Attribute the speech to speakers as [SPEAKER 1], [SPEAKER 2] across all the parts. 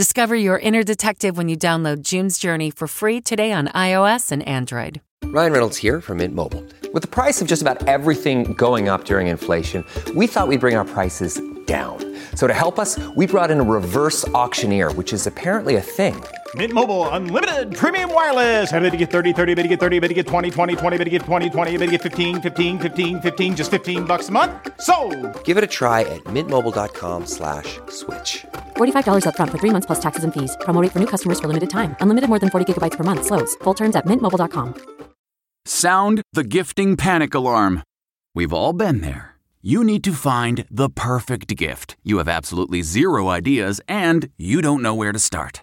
[SPEAKER 1] Discover your inner detective when you download June's Journey for free today on iOS and Android.
[SPEAKER 2] Ryan Reynolds here from Mint Mobile. With the price of just about everything going up during inflation, we thought we'd bring our prices down. So to help us, we brought in a reverse auctioneer, which is apparently a thing.
[SPEAKER 3] Mint Mobile unlimited premium wireless. Ready to get 30, 30, bit to get 30, bit to get 20, 20, 20, bit to get 20, 20, bit to get 15, 15, 15, 15 just 15 bucks a month. So,
[SPEAKER 2] Give it a try at mintmobile.com slash switch.
[SPEAKER 4] $45 upfront for three months plus taxes and fees. Promo rate for new customers for limited time. Unlimited more than 40 gigabytes per month. Slows. Full terms at mintmobile.com.
[SPEAKER 5] Sound the gifting panic alarm. We've all been there. You need to find the perfect gift. You have absolutely zero ideas and you don't know where to start.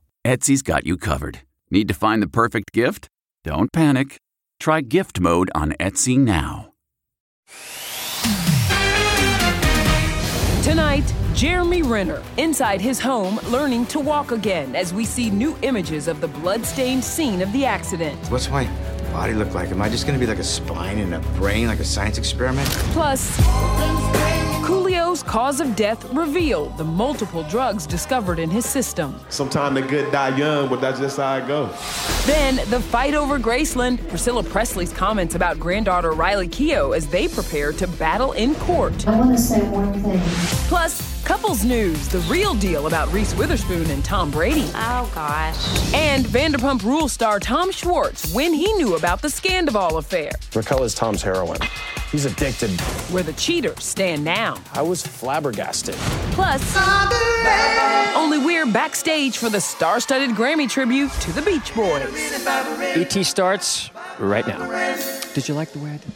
[SPEAKER 5] Etsy's got you covered. Need to find the perfect gift? Don't panic. Try Gift Mode on Etsy now.
[SPEAKER 6] Tonight, Jeremy Renner inside his home learning to walk again as we see new images of the bloodstained scene of the accident.
[SPEAKER 7] What's my body look like? Am I just gonna be like a spine and a brain, like a science experiment?
[SPEAKER 6] Plus, Coolio's cause of death revealed the multiple drugs discovered in his system.
[SPEAKER 8] Sometimes the good die young, but that's just how it goes.
[SPEAKER 6] Then, the fight over Graceland, Priscilla Presley's comments about granddaughter Riley Keough as they prepare to battle in court.
[SPEAKER 9] I want to say one thing.
[SPEAKER 6] Plus, couples news, the real deal about Reese Witherspoon and Tom Brady.
[SPEAKER 10] Oh, gosh.
[SPEAKER 6] And Vanderpump Rule star Tom Schwartz when he knew about the Scandoval affair,
[SPEAKER 11] Raquel is Tom's heroine. He's addicted.
[SPEAKER 6] where the cheaters stand now.
[SPEAKER 11] I was flabbergasted.
[SPEAKER 6] Plus, only we're backstage for the star studded Grammy tribute to the Beach Boys.
[SPEAKER 12] ET starts right now. Did you like the way I did?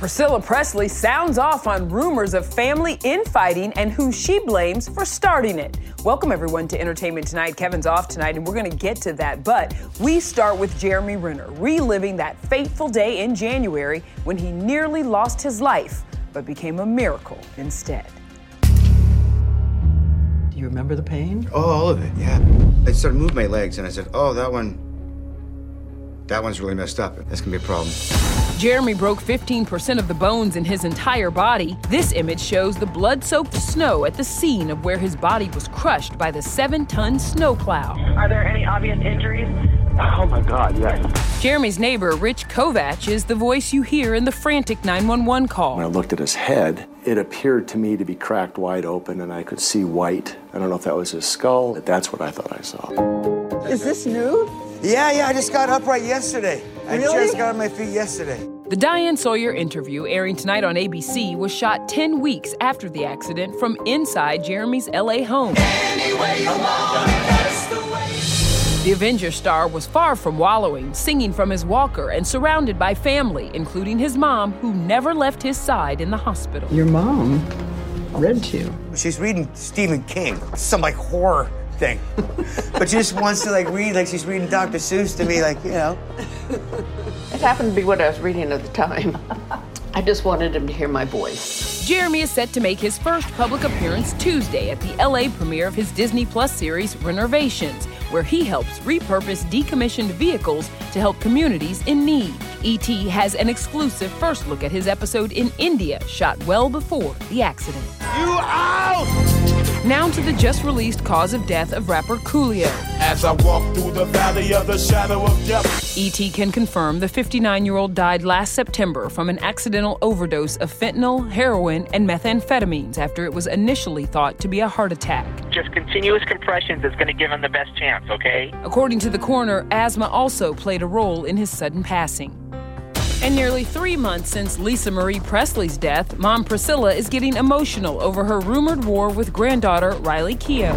[SPEAKER 6] Priscilla Presley sounds off on rumors of family infighting and who she blames for starting it. Welcome, everyone, to Entertainment Tonight. Kevin's off tonight, and we're going to get to that. But we start with Jeremy Renner reliving that fateful day in January when he nearly lost his life, but became a miracle instead.
[SPEAKER 13] Do you remember the pain?
[SPEAKER 7] Oh, all of it, yeah. I started moving my legs and I said, oh, that one, that one's really messed up. That's gonna be a problem.
[SPEAKER 6] Jeremy broke 15% of the bones in his entire body. This image shows the blood soaked snow at the scene of where his body was crushed by the seven ton snowplow.
[SPEAKER 14] Are there any obvious injuries?
[SPEAKER 11] Oh my God, yes.
[SPEAKER 6] Jeremy's neighbor, Rich Kovach, is the voice you hear in the frantic 911 call.
[SPEAKER 11] When I looked at his head, it appeared to me to be cracked wide open and I could see white. I don't know if that was his skull. but That's what I thought I saw.
[SPEAKER 13] Is this new?
[SPEAKER 7] Yeah, yeah, I just got upright yesterday. I just got on my feet yesterday.
[SPEAKER 6] The Diane Sawyer interview, airing tonight on ABC, was shot 10 weeks after the accident from inside Jeremy's LA home. The Avenger star was far from wallowing, singing from his walker and surrounded by family, including his mom, who never left his side in the hospital.
[SPEAKER 13] Your mom read to you.
[SPEAKER 7] She's reading Stephen King, some like horror thing. but she just wants to like read, like she's reading Dr. Seuss to me, like, you know.
[SPEAKER 10] It happened to be what I was reading at the time. I just wanted him to hear my voice.
[SPEAKER 6] Jeremy is set to make his first public appearance Tuesday at the LA premiere of his Disney Plus series Renovations, where he helps repurpose decommissioned vehicles to help communities in need. ET has an exclusive first look at his episode in India, shot well before the accident.
[SPEAKER 9] You out!
[SPEAKER 6] Now to the just released cause of death of rapper Coolio.
[SPEAKER 9] As I walk through the valley of the shadow of death.
[SPEAKER 6] ET can confirm the 59 year old died last September from an accidental overdose of fentanyl, heroin, and methamphetamines after it was initially thought to be a heart attack.
[SPEAKER 15] Just continuous compressions is going to give him the best chance, okay?
[SPEAKER 6] According to the coroner, asthma also played a role in his sudden passing. And nearly three months since Lisa Marie Presley's death, mom Priscilla is getting emotional over her rumored war with granddaughter Riley Keough.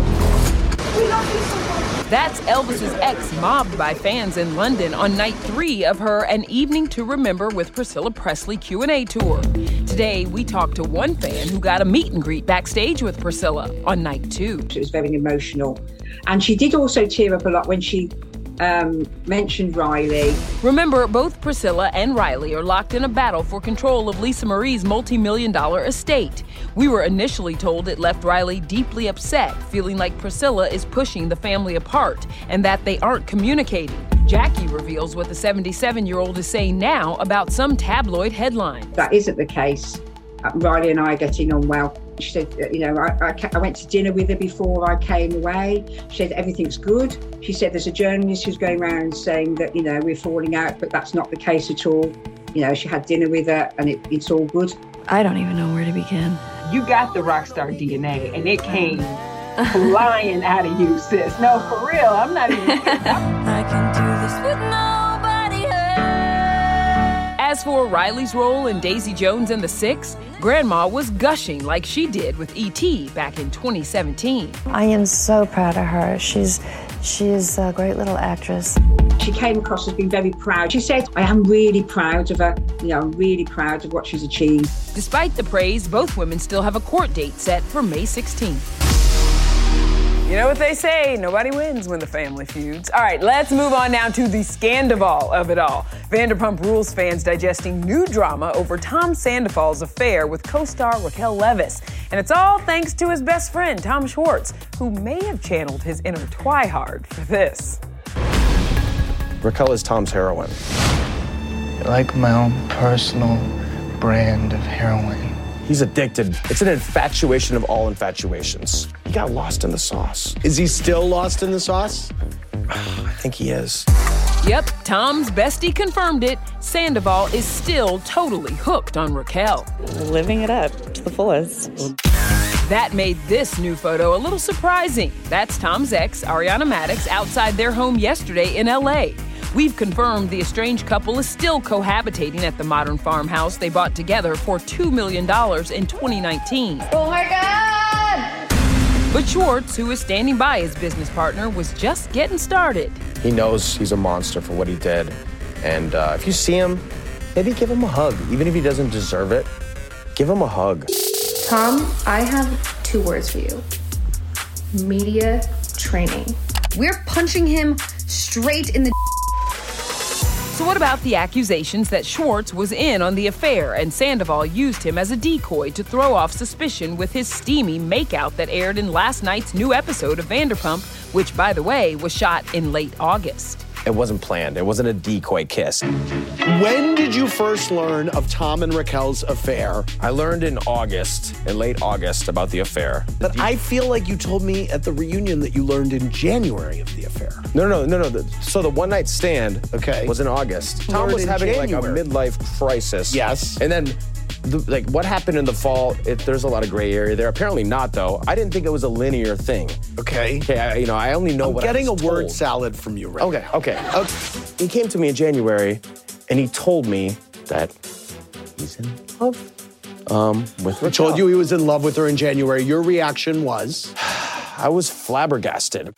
[SPEAKER 6] That's Elvis's ex mobbed by fans in London on night 3 of her An Evening to Remember with Priscilla Presley Q&A tour. Today, we talked to one fan who got a meet and greet backstage with Priscilla on night 2.
[SPEAKER 16] It was very emotional. And she did also tear up a lot when she um, mentioned Riley.
[SPEAKER 6] Remember, both Priscilla and Riley are locked in a battle for control of Lisa Marie's multi million dollar estate. We were initially told it left Riley deeply upset, feeling like Priscilla is pushing the family apart and that they aren't communicating. Jackie reveals what the 77 year old is saying now about some tabloid headline.
[SPEAKER 16] That isn't the case. Uh, Riley and I are getting on well. She said, uh, you know, I, I, I, went to dinner with her before I came away. She said, everything's good. She said, there's a journalist who's going around saying that, you know, we're falling out, but that's not the case at all. You know, she had dinner with her and it, it's all good.
[SPEAKER 17] I don't even know where to begin.
[SPEAKER 18] You got the rock star DNA and it came flying out of you, sis. No, for real. I'm not even. I can do this with
[SPEAKER 6] nobody As for Riley's role in Daisy Jones and the Six, Grandma was gushing like she did with E.T. back in 2017.
[SPEAKER 17] I am so proud of her. She's she's a great little actress.
[SPEAKER 16] She came across as being very proud. She said, I am really proud of her. You know, I'm really proud of what she's achieved.
[SPEAKER 6] Despite the praise, both women still have a court date set for May 16th. You know what they say, nobody wins when the family feuds. All right, let's move on now to the scandal of it all. Vanderpump Rules fans digesting new drama over Tom Sandoval's affair with co-star Raquel Leviss. And it's all thanks to his best friend, Tom Schwartz, who may have channeled his inner Twihard for this.
[SPEAKER 11] Raquel is Tom's heroine.
[SPEAKER 19] Like my own personal brand of heroin.
[SPEAKER 11] He's addicted. It's an infatuation of all infatuations. He got lost in the sauce.
[SPEAKER 9] Is he still lost in the sauce?
[SPEAKER 11] I think he is.
[SPEAKER 6] Yep, Tom's bestie confirmed it. Sandoval is still totally hooked on Raquel.
[SPEAKER 17] Living it up to the fullest.
[SPEAKER 6] That made this new photo a little surprising. That's Tom's ex, Ariana Madix, outside their home yesterday in LA. We've confirmed the estranged couple is still cohabitating at the modern farmhouse they bought together for $2 million in 2019.
[SPEAKER 17] Oh my God!
[SPEAKER 6] But Schwartz, who is standing by his business partner, was just getting started.
[SPEAKER 11] He knows he's a monster for what he did. And uh, if you see him, maybe give him a hug. Even if he doesn't deserve it, give him a hug.
[SPEAKER 20] Tom, I have two words for you media training. We're punching him straight in the
[SPEAKER 6] so, what about the accusations that Schwartz was in on the affair and Sandoval used him as a decoy to throw off suspicion with his steamy makeout that aired in last night's new episode of Vanderpump, which, by the way, was shot in late August?
[SPEAKER 11] It wasn't planned. It wasn't a decoy kiss.
[SPEAKER 9] When did you first learn of Tom and Raquel's affair?
[SPEAKER 11] I learned in August, in late August, about the affair.
[SPEAKER 9] But I feel like you told me at the reunion that you learned in January of the affair.
[SPEAKER 11] No, no, no, no. The, so the one night stand
[SPEAKER 9] okay.
[SPEAKER 11] was in August. Tom was having January. like a midlife crisis.
[SPEAKER 9] Yes.
[SPEAKER 11] And then the, like what happened in the fall, it, there's a lot of gray area there. Apparently not, though. I didn't think it was a linear thing.
[SPEAKER 9] Okay.
[SPEAKER 11] Okay, I, you know, I only know
[SPEAKER 9] I'm
[SPEAKER 11] what
[SPEAKER 9] getting
[SPEAKER 11] a
[SPEAKER 9] told. word salad from you right
[SPEAKER 11] Okay, okay. okay. He came to me in January, and he told me that he's in love um, with Raquel.
[SPEAKER 9] He told you he was in love with her in January. Your reaction was?
[SPEAKER 11] I was flabbergasted.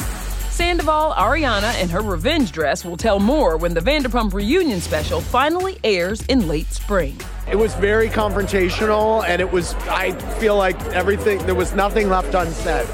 [SPEAKER 6] Sandoval, Ariana, and her revenge dress will tell more when the Vanderpump reunion special finally airs in late spring.
[SPEAKER 9] It was very confrontational, and it was, I feel like everything, there was nothing left unsaid.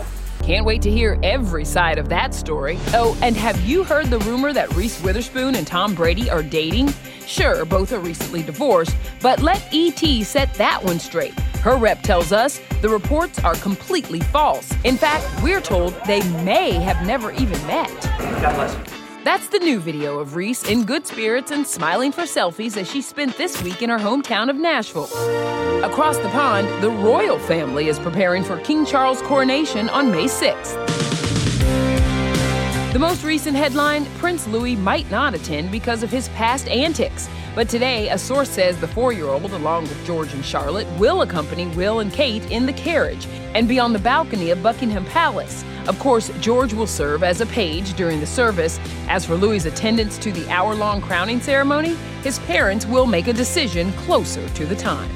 [SPEAKER 6] Can't wait to hear every side of that story. Oh, and have you heard the rumor that Reese Witherspoon and Tom Brady are dating? Sure, both are recently divorced, but let ET set that one straight. Her rep tells us the reports are completely false. In fact, we're told they may have never even met.
[SPEAKER 18] God bless you.
[SPEAKER 6] That's the new video of Reese in good spirits and smiling for selfies as she spent this week in her hometown of Nashville. Across the pond, the royal family is preparing for King Charles' coronation on May 6th. The most recent headline Prince Louis might not attend because of his past antics. But today, a source says the four year old, along with George and Charlotte, will accompany Will and Kate in the carriage and be on the balcony of Buckingham Palace. Of course, George will serve as a page during the service. As for Louis's attendance to the hour long crowning ceremony, his parents will make a decision closer to the time.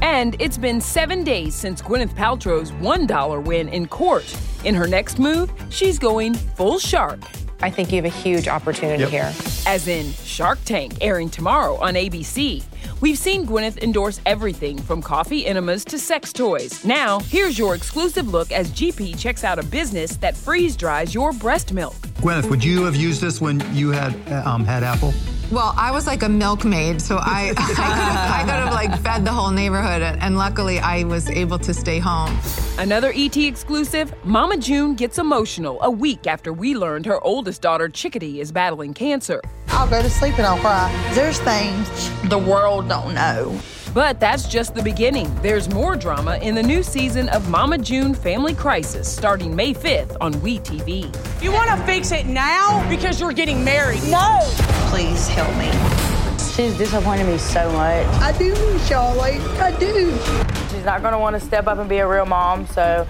[SPEAKER 6] And it's been seven days since Gwyneth Paltrow's $1 win in court. In her next move, she's going full shark.
[SPEAKER 21] I think you have a huge opportunity
[SPEAKER 6] Yep.
[SPEAKER 21] here.
[SPEAKER 6] As in Shark Tank, airing tomorrow on ABC. We've seen Gwyneth endorse everything from coffee enemas to sex toys. Now, here's your exclusive look as GP checks out a business that freeze dries your breast milk.
[SPEAKER 22] Gwyneth, would you have used this when you had um, had Apple?
[SPEAKER 23] Well, I was like a milkmaid, so I, I, could have, I could have like fed the whole neighborhood, and luckily I was able to stay home.
[SPEAKER 6] Another ET exclusive Mama June gets emotional a week after we learned her oldest daughter, Chickadee, is battling cancer.
[SPEAKER 24] I'll go to sleep and I'll cry. There's things the world don't know.
[SPEAKER 6] But that's just the beginning. There's more drama in the new season of Mama June Family Crisis starting May 5th on WeTV.
[SPEAKER 25] You want to fix it now because you're getting married? No.
[SPEAKER 24] Please help me.
[SPEAKER 26] She's disappointed me so much.
[SPEAKER 24] I do, Charlie. I do.
[SPEAKER 26] She's not going to want to step up and be a real mom, so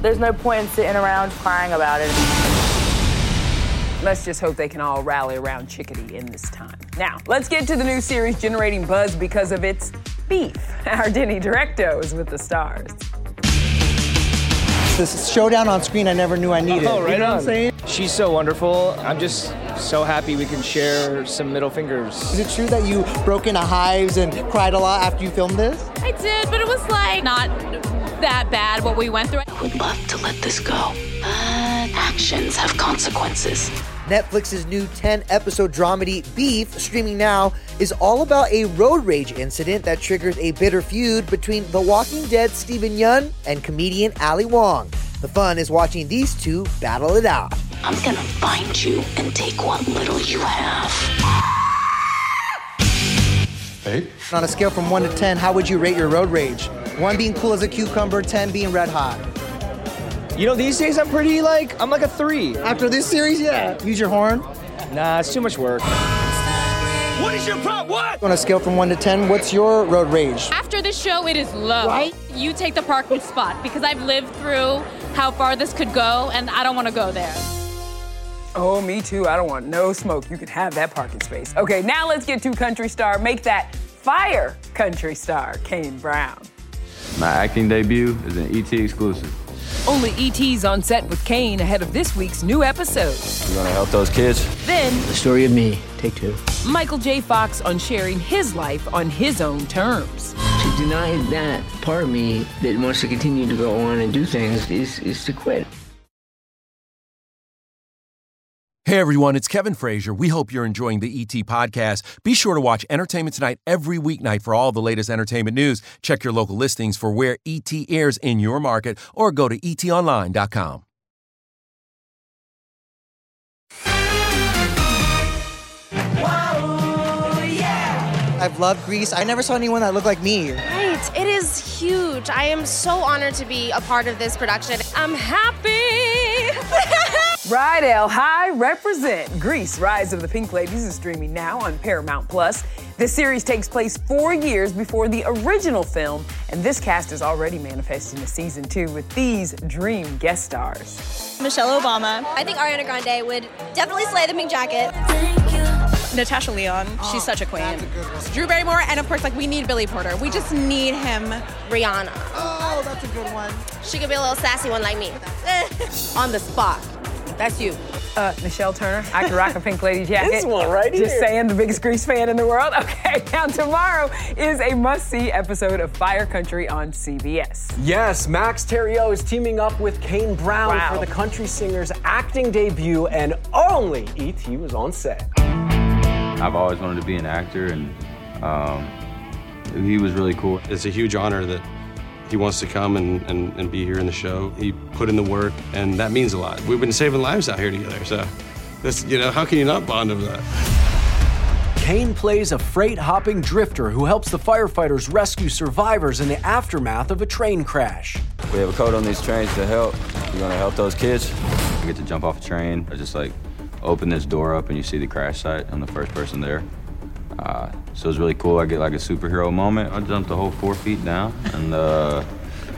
[SPEAKER 26] there's no point in sitting around crying about it.
[SPEAKER 6] Let's just hope they can all rally around Chickadee in this time. Now, let's get to the new series generating buzz because of its beef. Our Denny Directo is with the stars.
[SPEAKER 27] This showdown on screen I never knew I needed.
[SPEAKER 12] Oh, right
[SPEAKER 27] you know what
[SPEAKER 12] on.
[SPEAKER 27] I'm saying?
[SPEAKER 12] She's so wonderful. I'm just so happy we can share some middle fingers.
[SPEAKER 27] Is it true that you broke into hives and cried a lot after you filmed this?
[SPEAKER 28] I did, but it was like not that bad what we went through.
[SPEAKER 29] I would love to let this go, but actions have consequences.
[SPEAKER 30] Netflix's new 10 episode dramedy Beef, streaming now, is all about a road rage incident that triggers a bitter feud between The Walking Dead Steven Yeun and comedian Ali Wong. The fun is watching these two battle it out.
[SPEAKER 29] I'm gonna find you and take what little you have.
[SPEAKER 27] Hey. On a scale from 1 to 10, how would you rate your road rage? 1 being cool as a cucumber, 10 being red hot.
[SPEAKER 12] You know, these days I'm pretty like, I'm like a three.
[SPEAKER 27] After this series, yeah. Use your horn.
[SPEAKER 12] Nah, it's too much work.
[SPEAKER 27] What is your problem? What? On a scale from 1 to 10, what's your road rage?
[SPEAKER 28] After this show, it is low.
[SPEAKER 27] Right?
[SPEAKER 28] You take the parking spot because I've lived through how far this could go, and I don't want to go there.
[SPEAKER 6] Oh, me too. I don't want no smoke. You can have that parking space. Okay, now let's get to country star. Make that fire country star, Kane Brown.
[SPEAKER 31] My acting debut is an ET exclusive.
[SPEAKER 6] Only ET's on set with Kane ahead of this week's new episode.
[SPEAKER 31] You want to help those kids?
[SPEAKER 6] Then,
[SPEAKER 31] The story of me, take two.
[SPEAKER 6] Michael J. Fox on sharing his life on his own terms.
[SPEAKER 32] To deny that part of me that wants to continue to go on and do things is, is to quit.
[SPEAKER 33] Hey everyone, it's Kevin Frazier. We hope you're enjoying the ET podcast. Be sure to watch Entertainment Tonight every weeknight for all the latest entertainment news. Check your local listings for where ET airs in your market or go to etonline.com.
[SPEAKER 27] I've loved Grease. I never saw anyone that looked like me.
[SPEAKER 34] Right. It is huge. I am so honored to be a part of this production. I'm happy.
[SPEAKER 6] Rydell High represent. Grease, Rise of the Pink Ladies is streaming now on Paramount Plus. This series takes place four years before the original film, and this cast is already manifesting a season two with these dream guest stars.
[SPEAKER 34] Michelle Obama. I think Ariana Grande would definitely slay the pink jacket. Natasha Lyonne. She's oh, such a queen. Drew Barrymore, and of course, like we need Billy Porter. We just need him. Rihanna.
[SPEAKER 27] Oh, that's a good one.
[SPEAKER 34] She could be a little sassy one like me.
[SPEAKER 6] On the spot. That's you. Uh, Michelle Turner. I can rock a pink lady jacket.
[SPEAKER 12] This one right here.
[SPEAKER 6] Just
[SPEAKER 12] here.
[SPEAKER 6] saying, the biggest Grease fan in the world. Okay, now tomorrow is a must-see episode of Fire Country on CBS.
[SPEAKER 9] Yes, Max Thieriot is teaming up with Kane Brown
[SPEAKER 6] Wow.
[SPEAKER 9] for the country singer's acting debut, and only E.T. was on set.
[SPEAKER 31] I've always wanted to be an actor, and um, he was really cool.
[SPEAKER 35] It's a huge honor that
[SPEAKER 36] he wants to come and, and, and be here in the show. He put in the work, and that means a lot. We've been saving lives out here together, so that's, you know, how can you not bond over that?
[SPEAKER 37] Kane plays a freight hopping drifter who helps the firefighters rescue survivors in the aftermath of a train crash.
[SPEAKER 31] We have a code on these trains to help. We're gonna help those kids. We get to jump off a train or just like open this door up and you see the crash site. I'm the first person there. Uh, so it was really cool. I get like a superhero moment. I jumped the whole four feet down, and uh,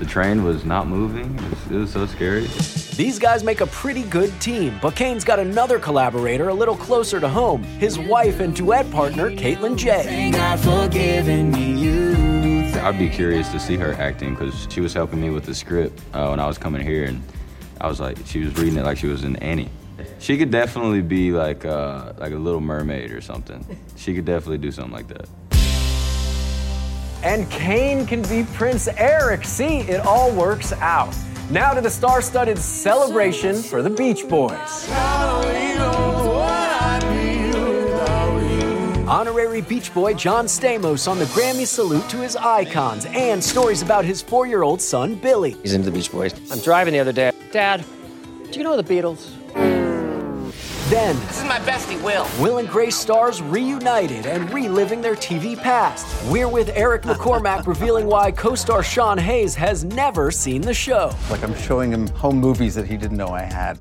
[SPEAKER 31] the train was not moving. It was, it was so scary.
[SPEAKER 37] These guys make a pretty good team, but Kane's got another collaborator a little closer to home his wife and duet partner, Katelyn Jae.
[SPEAKER 31] I'd be curious to see her acting because she was helping me with the script uh, when I was coming here, and I was like, she was reading it like she was in Annie. She could definitely be like uh, like a little mermaid or something. She could definitely do something like that.
[SPEAKER 37] And Kane can be Prince Eric. See, it all works out. Now to the star studded celebration for the Beach Boys. Honorary Beach Boy John Stamos on the Grammy salute to his icons and stories about his four year old son, Billy.
[SPEAKER 12] He's into the Beach Boys. I'm driving the other day. Dad, do you know the Beatles?
[SPEAKER 37] Then,
[SPEAKER 38] This is my bestie, Will.
[SPEAKER 37] Will and Grace stars reunited and reliving their TV past. We're with Eric McCormack revealing why co star Sean Hayes has never seen the show.
[SPEAKER 39] Like I'm showing him home movies that he didn't know I had.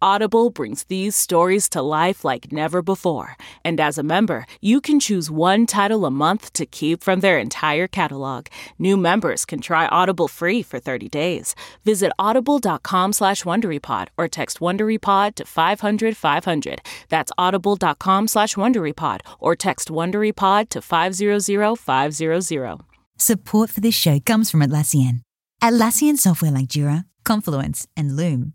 [SPEAKER 40] Audible brings these stories to life like never before. And as a member, you can choose one title a month to keep from their entire catalog. New members can try Audible free for 30 days. Visit audible.com slash WonderyPod or text WonderyPod to 500 500. That's audible.com slash WonderyPod or text WonderyPod to 500 500.
[SPEAKER 41] Support for this show comes from Atlassian. Atlassian software like Jira, Confluence, and Loom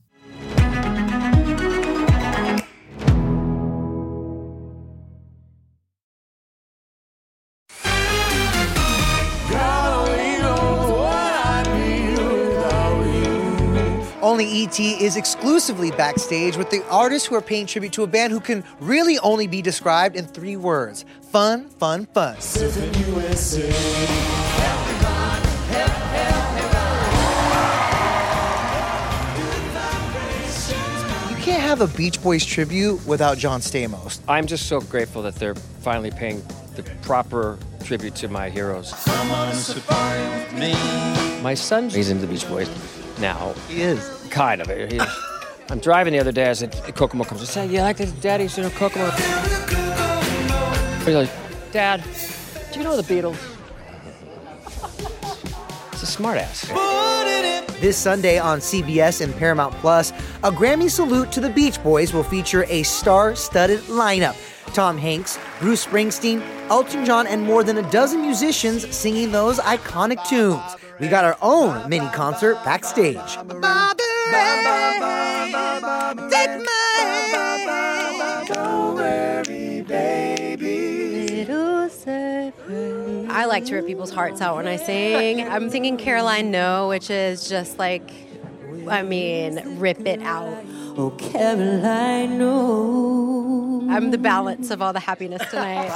[SPEAKER 30] Only ET is exclusively backstage with the artists who are paying tribute to a band who can really only be described in three words fun, fun, fun. You can't have a Beach Boys tribute without John Stamos.
[SPEAKER 12] I'm just so grateful that they're finally paying the proper tribute to my heroes. My son, he's into the Beach Boys now.
[SPEAKER 30] He is.
[SPEAKER 12] Kind of. He is. I'm driving the other day. I said, Kokomo comes. I said, "You like this, Daddy's in oh, a Kokomo?" He's like, "Dad, do you know the Beatles?" It's a smartass.
[SPEAKER 30] This Sunday on CBS and Paramount Plus, a Grammy salute to the Beach Boys will feature a star studded lineup. Tom Hanks, Bruce Springsteen, Elton John, and more than a dozen musicians singing those iconic tunes. We got our own mini concert backstage.
[SPEAKER 42] I like to rip people's hearts out when I sing. I'm thinking Caroline No, which is just like, I mean, rip it out.
[SPEAKER 43] Oh, Caroline, no.
[SPEAKER 42] I'm the balance of all the happiness tonight.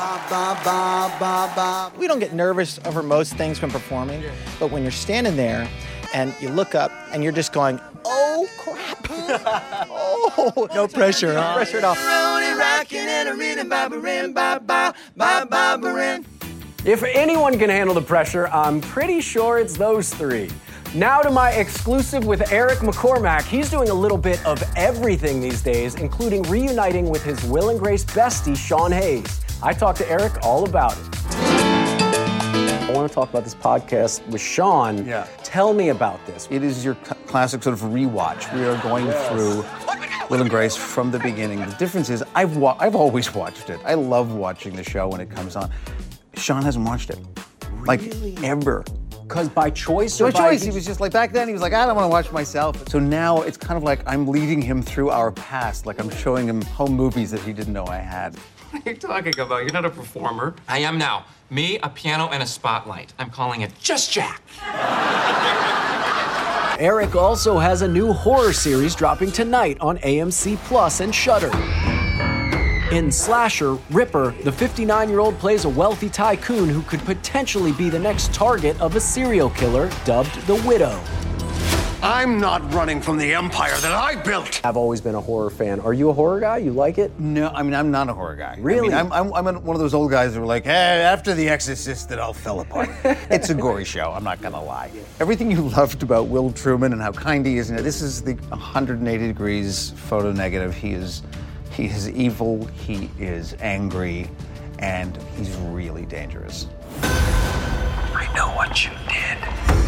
[SPEAKER 27] We don't get nervous over most things when performing, but when you're standing there and you look up and you're just going, oh. Oh, no pressure, huh? pressure at all.
[SPEAKER 37] If anyone can handle the pressure, I'm pretty sure it's those three. Now to my exclusive with Eric McCormack. He's doing a little bit of everything these days, including reuniting with his Will and Grace bestie, Sean Hayes. I talked to Eric all about it. I want to talk about this podcast with Sean.
[SPEAKER 39] Yeah.
[SPEAKER 37] Tell me about this.
[SPEAKER 39] It is your cl- classic sort of rewatch. We are going
[SPEAKER 37] Yes.
[SPEAKER 39] through Will and Grace from the beginning. The difference is I've wa- I've always watched it. I love watching the show when it comes on. Sean hasn't watched it, like ever.
[SPEAKER 37] Because by choice
[SPEAKER 39] by
[SPEAKER 37] by-
[SPEAKER 39] choice, he was just like back then. He was like, I don't want to watch myself. So now it's kind of like I'm leading him through our past, like I'm showing him home movies that he didn't know I had.
[SPEAKER 38] What are you talking about? You're not a performer. I am now. Me, a piano, and a spotlight. I'm calling it Just Jack.
[SPEAKER 37] Eric also has a new horror series dropping tonight on AMC Plus and Shudder. In Slasher, Ripper, the 59 year old plays a wealthy tycoon who could potentially be the next target of a serial killer dubbed the Widow.
[SPEAKER 44] I'm not running from the empire that I built.
[SPEAKER 37] I've always been a horror fan. Are you a horror guy? You like it?
[SPEAKER 39] No, I mean I'm not a horror guy.
[SPEAKER 37] Really?
[SPEAKER 39] I mean, I'm, I'm, I'm one of those old guys who are like, hey, after The Exorcist, it all fell apart. it's a gory show. I'm not gonna lie. Everything you loved about Will Truman and how kind he is, and this is the 180 degrees photo negative. He is, he is evil. He is angry, and he's really dangerous.
[SPEAKER 44] I know what you did.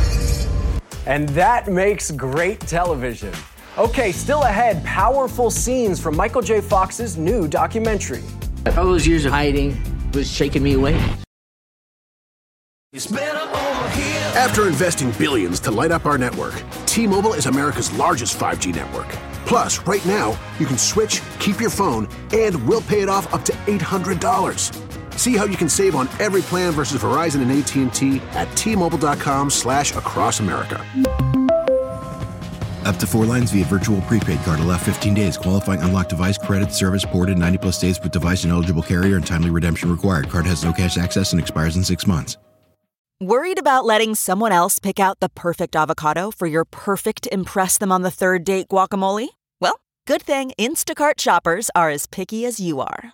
[SPEAKER 37] And that makes great television. Okay, still ahead, powerful scenes from Michael J. Fox's new documentary.
[SPEAKER 32] All those years of hiding was shaking me away.
[SPEAKER 45] After investing billions to light up our network, T-Mobile is America's largest 5G network. Plus, right now, you can switch, keep your phone, and we'll pay it off up to $800. See how you can save on every plan versus Verizon and AT&T at T-Mobile.com slash across America.
[SPEAKER 46] Up to four lines via virtual prepaid card. Allow 15 days. Qualifying unlocked device credit service ported 90 plus days with device and eligible carrier and timely redemption required. Card has no cash access and expires in six months.
[SPEAKER 47] Worried about letting someone else pick out the perfect avocado for your perfect Impress Them on the Third Date guacamole? Well, good thing Instacart shoppers are as picky as you are.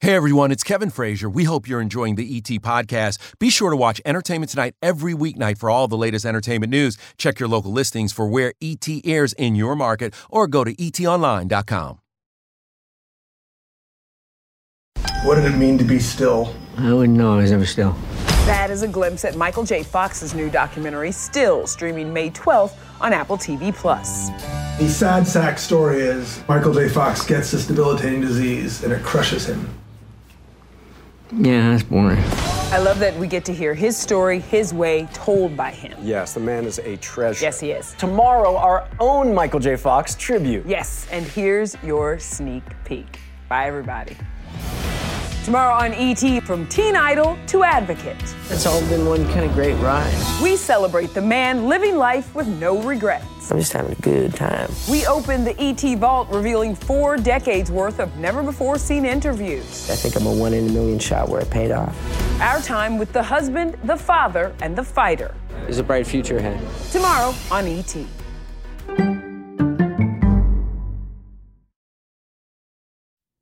[SPEAKER 33] Hey everyone, it's Kevin Frazier. We hope you're enjoying the ET podcast. Be sure to watch Entertainment Tonight every weeknight for all the latest entertainment news. Check your local listings for where ET airs in your market or go to etonline.com.
[SPEAKER 48] What did it mean to be still?
[SPEAKER 32] I wouldn't know I was ever still.
[SPEAKER 6] That is a glimpse at Michael J. Fox's new documentary, Still, streaming May 12th on Apple TV Plus.
[SPEAKER 48] The sad sack story is Michael J. Fox gets this debilitating disease and it crushes him.
[SPEAKER 32] Yeah, that's boring.
[SPEAKER 6] I love that we get to hear his story, his way, told by him.
[SPEAKER 37] Yes, the man is a treasure.
[SPEAKER 6] Yes, he is.
[SPEAKER 37] Tomorrow, our own Michael J. Fox tribute.
[SPEAKER 6] Yes, and here's your sneak peek. Bye, everybody. Tomorrow on ET, from teen idol to advocate.
[SPEAKER 32] It's all been one kind of great ride.
[SPEAKER 6] We celebrate the man living life with no regrets.
[SPEAKER 32] I'm just having a good time.
[SPEAKER 6] We open the ET vault, revealing four decades worth of never before seen interviews.
[SPEAKER 32] I think I'm a one in a million shot where it paid off.
[SPEAKER 6] Our time with the husband, the father, and the fighter.
[SPEAKER 32] There's a bright future ahead.
[SPEAKER 6] Tomorrow on ET.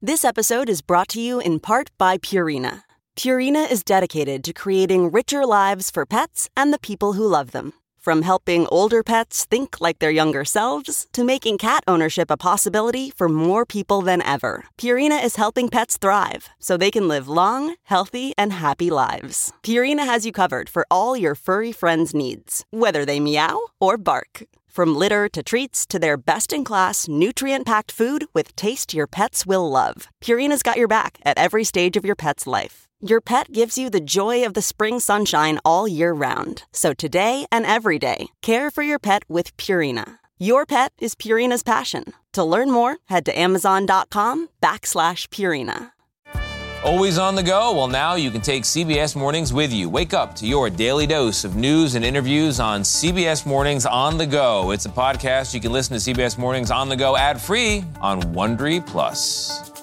[SPEAKER 47] This episode is brought to you in part by Purina. Purina is dedicated to creating richer lives for pets and the people who love them. From helping older pets think like their younger selves to making cat ownership a possibility for more people than ever, Purina is helping pets thrive so they can live long, healthy, and happy lives. Purina has you covered for all your furry friends' needs, whether they meow or bark. From litter to treats to their best in class, nutrient packed food with taste your pets will love, Purina's got your back at every stage of your pet's life. Your pet gives you the joy of the spring sunshine all year round. So today and every day, care for your pet with Purina. Your pet is Purina's passion. To learn more, head to amazon.com backslash Purina.
[SPEAKER 49] Always on the go? Well, now you can take CBS Mornings with you. Wake up to your daily dose of news and interviews on CBS Mornings on the go. It's a podcast you can listen to CBS Mornings on the go ad free on Wondery Plus.